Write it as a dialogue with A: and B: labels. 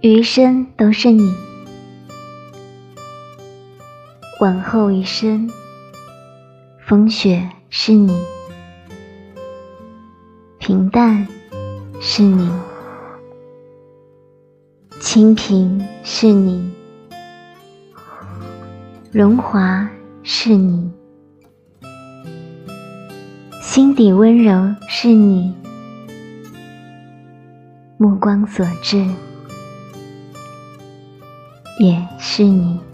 A: 余生都是你，往后余生，风雪是你，平淡是你，清贫是你，荣华是你，心底温柔是你，目光所至。也是你。